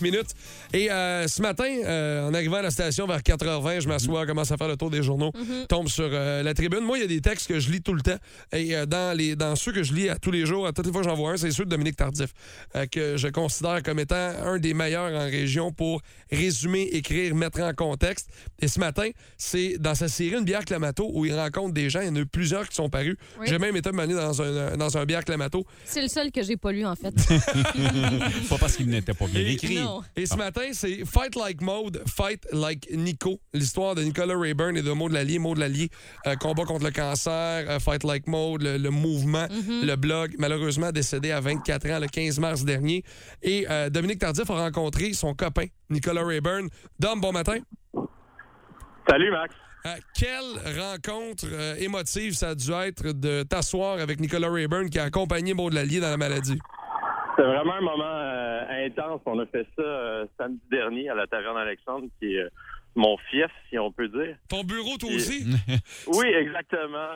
9 minutes. Et euh, ce matin, euh, en arrivant à la station vers 4h20, je m'assois, commence à faire le tour des journaux, tombe sur euh, la tribune. Moi, il y a des textes que je lis tout le temps. Et euh, dans, les, dans ceux que je lis à tous les jours, à toutes les fois que j'en vois un, c'est ceux de Dominique Tardif, euh, que je considère comme étant un des meilleurs en région pour résumer, écrire, mettre en contexte. Et ce matin, c'est dans sa série Une bière Clamato où il rencontre des gens. Il y en a eu plusieurs qui sont parus. Oui. J'ai même été mené dans un, dans un bière Clamato. C'est le seul que j'ai pas lu, en fait. Pas parce qu'il n'était pas bien écrit. Non. Et ce matin, c'est Fight Like Mode, Fight Like Nico. L'histoire de Nicolas Rayburn et de Maud Lallier. Maud Lallier, euh, combat contre le cancer, euh, Fight Like Mode, le, le mouvement, le blog, malheureusement décédé à 24 ans le 15 mars dernier. Et euh, Dominique Tardif a rencontré son copain, Nicolas Rayburn. Dom, bon matin. Salut, Max. Euh, quelle rencontre euh, émotive ça a dû être de t'asseoir avec Nicolas Rayburn qui a accompagné Maud Lallier dans la maladie? C'est vraiment un moment euh, intense. On a fait ça euh, samedi dernier à la Taverne Alexandre, qui est euh, mon fief, si on peut dire. Ton bureau, toi Et- aussi? Oui, exactement.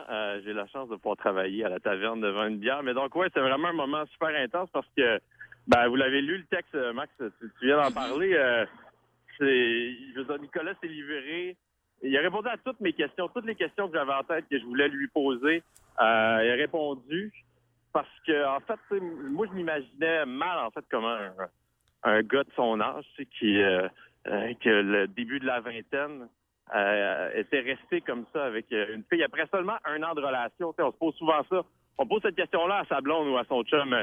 J'ai la chance de pouvoir travailler à la Taverne devant une bière. Mais donc, ouais, c'est vraiment un moment super intense parce que, ben, vous l'avez lu le texte, Max, tu, tu viens d'en parler. c'est, je veux dire, Nicolas s'est livré. Il a répondu à toutes mes questions, toutes les questions que j'avais en tête que je voulais lui poser. Il a répondu parce que, en fait, moi, je m'imaginais mal, en fait, comment un, un gars de son âge, tu sais, qui, euh, euh, que le début de la vingtaine euh, était resté comme ça avec une fille après seulement un an de relation. Tu sais, on se pose souvent ça. On pose cette question-là à sa blonde ou à son chum.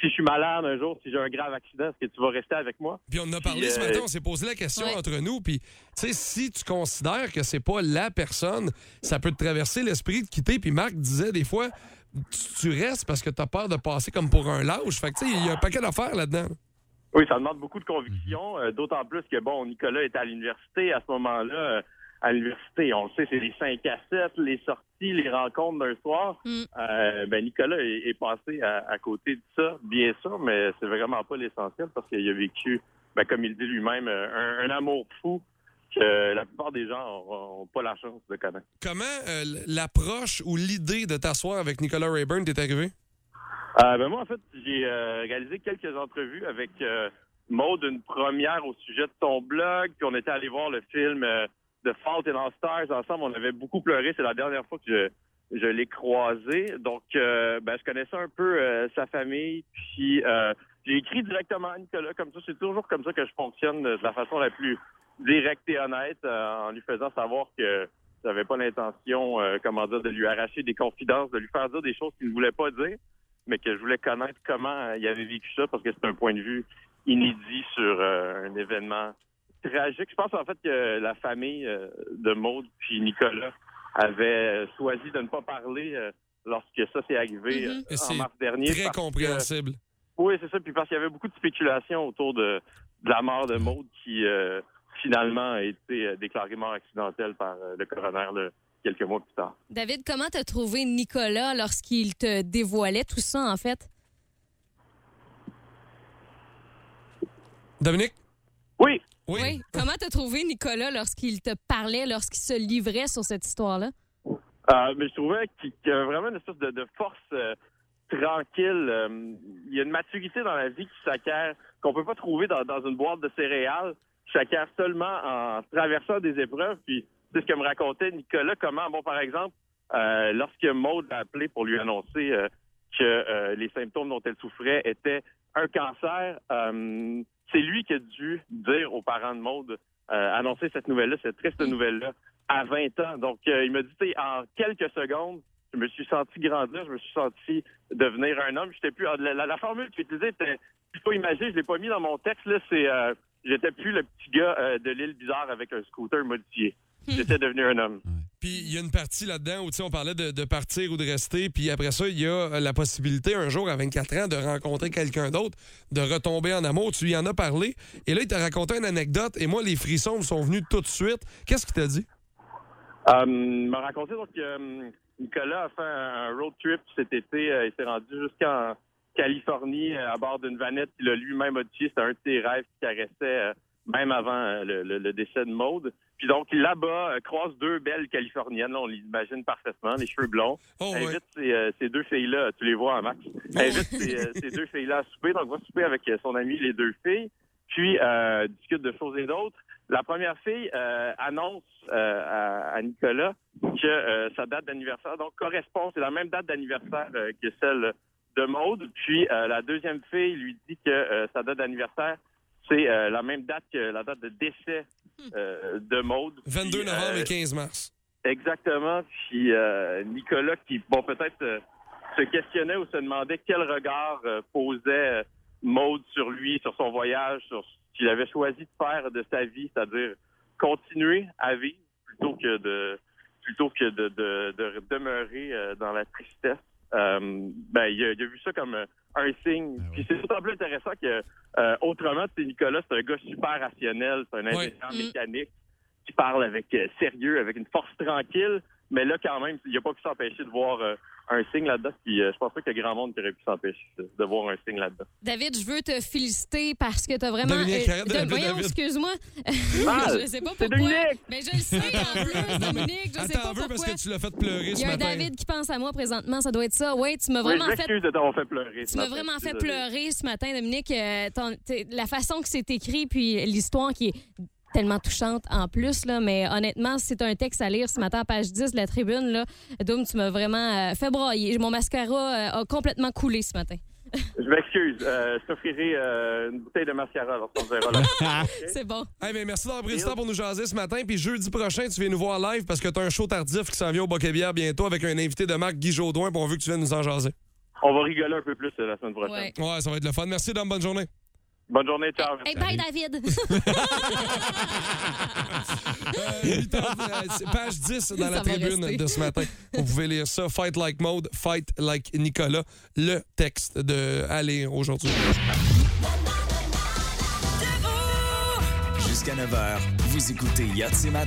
si je suis malade un jour, si j'ai un grave accident, est-ce que tu vas rester avec moi? Puis on en a parlé Puis, ce euh, matin, on s'est posé la question Ouais. entre nous. Puis, tu sais, si tu considères que c'est pas la personne, ça peut te traverser l'esprit de quitter. Puis Marc disait des fois, tu, tu restes parce que tu as peur de passer comme pour un lâche. Fait que, tu sais, il y a un paquet d'affaires là-dedans. Oui, ça demande beaucoup de conviction, euh, d'autant plus que, bon, Nicolas est à l'université à ce moment-là. euh, à l'université, on le sait, c'est les 5 à 7, les sorties, les rencontres d'un soir. Mm. Euh, ben, Nicolas est, est passé à, à côté de ça, bien sûr, mais c'est vraiment pas l'essentiel parce qu'il a vécu, ben, comme il dit lui-même, un, un amour fou que la plupart des gens n'ont pas la chance de connaître. Comment euh, l'approche ou l'idée de t'asseoir avec Nicolas Rayburn t'est arrivée? Euh, ben moi, en fait, j'ai euh, réalisé quelques entrevues avec Maude, une première au sujet de ton blog, puis on était allé voir le film de Fault in All Stars ensemble. On avait beaucoup pleuré. C'est la dernière fois que je, je l'ai croisé. Donc, ben, je connaissais un peu sa famille, puis j'ai écrit directement à Nicolas comme ça. C'est toujours comme ça que je fonctionne de la façon la plus directe et honnête, euh, en lui faisant savoir que j'avais pas l'intention, euh, comment dire, de lui arracher des confidences, de lui faire dire des choses qu'il ne voulait pas dire mais que je voulais connaître comment euh, il avait vécu ça parce que c'est un point de vue inédit sur euh, un événement tragique. Je pense en fait que la famille euh, de Maude puis Nicolas avait choisi de ne pas parler euh, lorsque ça s'est arrivé Mhm. euh, en mars dernier. Très que- compréhensible. oui, c'est ça. Puis parce qu'il y avait beaucoup de spéculation autour de, de la mort de Maude qui euh, finalement a été euh, déclarée mort accidentelle par euh, le coroner là, quelques mois plus tard. David, comment t'as trouvé Nicolas lorsqu'il te dévoilait tout ça, en fait? Dominique? Oui, Oui. Comment t'as trouvé Nicolas lorsqu'il te parlait, lorsqu'il se livrait sur cette histoire-là? Euh, mais je trouvais qu'il qu'il y avait vraiment une espèce de, de force euh, tranquille. Euh, il y a une maturité dans la vie qui s'acquiert, qu'on peut pas trouver dans, dans une boîte de céréales, s'acquiert seulement en traversant des épreuves. Puis c'est ce que me racontait Nicolas, comment, bon, par exemple, euh, lorsque Maud l'a appelé pour lui annoncer euh, que euh, les symptômes dont elle souffrait étaient un cancer, euh, c'est lui qui a dû dire aux parents de Maud, euh, annoncer cette nouvelle-là, cette triste nouvelle-là, à 20 ans. Donc, euh, il m'a dit, tu en quelques secondes, je me suis senti grandir, je me suis senti devenir un homme. J'étais plus. La, la- la formule qu'il utilisait était. Il faut imaginer, je l'ai pas mis dans mon texte, là, c'est. J'étais plus le petit gars euh, de l'île bizarre avec un scooter modifié. J'étais devenu un homme. Puis il y a une partie là-dedans où on parlait de, de partir ou de rester. Puis après ça, il y a euh, la possibilité un jour à 24 ans de rencontrer quelqu'un d'autre, de retomber en amour. Tu y en as parlé. Et là, il t'a raconté une anecdote. Et moi, les frissons me sont venus tout de suite. Qu'est-ce qu'il t'a dit? Euh, il m'a raconté donc que euh, Nicolas a fait un road trip cet été. Il s'est rendu jusqu'en Californie euh, à bord d'une vanette qu'il a lui-même modifiée. C'était un de ses rêves qui caressait euh, même avant euh, le, le- le décès de Maude. Puis donc, là-bas, croise deux belles Californiennes. Là, on l'imagine parfaitement, les cheveux blonds. Oh, ouais. Invite ces, euh, ces deux filles-là, tu les vois max. Invite ces, euh, ces deux filles-là à souper. Donc, va souper avec son ami, les deux filles. puis euh, discute de choses et d'autres. La première fille annonce à, à Nicolas que sa date d'anniversaire donc correspond, c'est la même date d'anniversaire que celle de Maude. Puis euh, la deuxième fille lui dit que euh, sa date d'anniversaire c'est euh, la même date que la date de décès euh, de Maude. 22 Puis, novembre euh, et 15 mars. Exactement. Puis euh, Nicolas qui, bon, peut-être euh, se questionnait ou se demandait quel regard euh, posait Maude sur lui, sur son voyage, sur ce qu'il avait choisi de faire de sa vie, c'est-à-dire continuer à vivre plutôt que de plutôt que de, de, de demeurer dans la tristesse. Euh, ben, il a, il a vu ça comme euh, un signe. Puis c'est d'autant plus intéressant que euh, autrement, c'est Nicolas, c'est un gars super rationnel, c'est un ingénieur Mm. mécanique qui parle avec euh, sérieux, avec une force tranquille. Mais là, quand même, il n'a pas pu s'empêcher de voir euh, un signe là-dedans. Puis euh, je pense pas qu'il y a grand monde qui aurait pu s'empêcher de, de voir un signe là-dedans. David, je veux te féliciter parce que tu as vraiment. Dominique, arrête de de- l'appeler voyons, David. excuse-moi. Mal. je sais pas C'est pourquoi. Dominique. Mais je le sais en plus, Dominique. Je sais Attends pas peu parce pourquoi. que tu l'as fait pleurer Il y a un matin. David qui pense à moi présentement, ça doit être ça. Oui, tu m'as Oui, vraiment je fait m'excuse de t'avoir fait pleurer. ce Tu m'as matin. vraiment fait pleurer ce matin, Dominique. Euh, ton- la façon que c'est écrit, puis l'histoire qui est tellement touchante en plus, là, mais honnêtement, c'est un texte à lire ce matin à page 10 de la tribune. Là. Doom, tu m'as vraiment euh, fait brailler. Mon mascara euh, a complètement coulé ce matin. Je m'excuse. Euh, je t'offrirai euh, une bouteille de mascara lorsqu'on se verra là. C'est bon. Hey, mais merci d'avoir pris du temps pour nous jaser ce matin. Puis jeudi prochain, tu viens nous voir live parce que tu as un show tardif qui s'en vient au Bocabière bientôt avec un invité de marque Guy Jodoin. Puis on veut que tu viennes nous en jaser. On va rigoler un peu plus euh, la semaine prochaine. Ouais. Ouais, ça va être le fun. Merci, Dom. Bonne journée. Bonne journée, ciao. Hey, bye, David. Euh, euh, page 10 dans Ça la tribune rester. de ce matin. Vous pouvez lire ça. Fight like mode, fight like Nicolas. Le texte de à lire aujourd'hui. Jusqu'à 9h, vous écoutez Yahtzee Matin?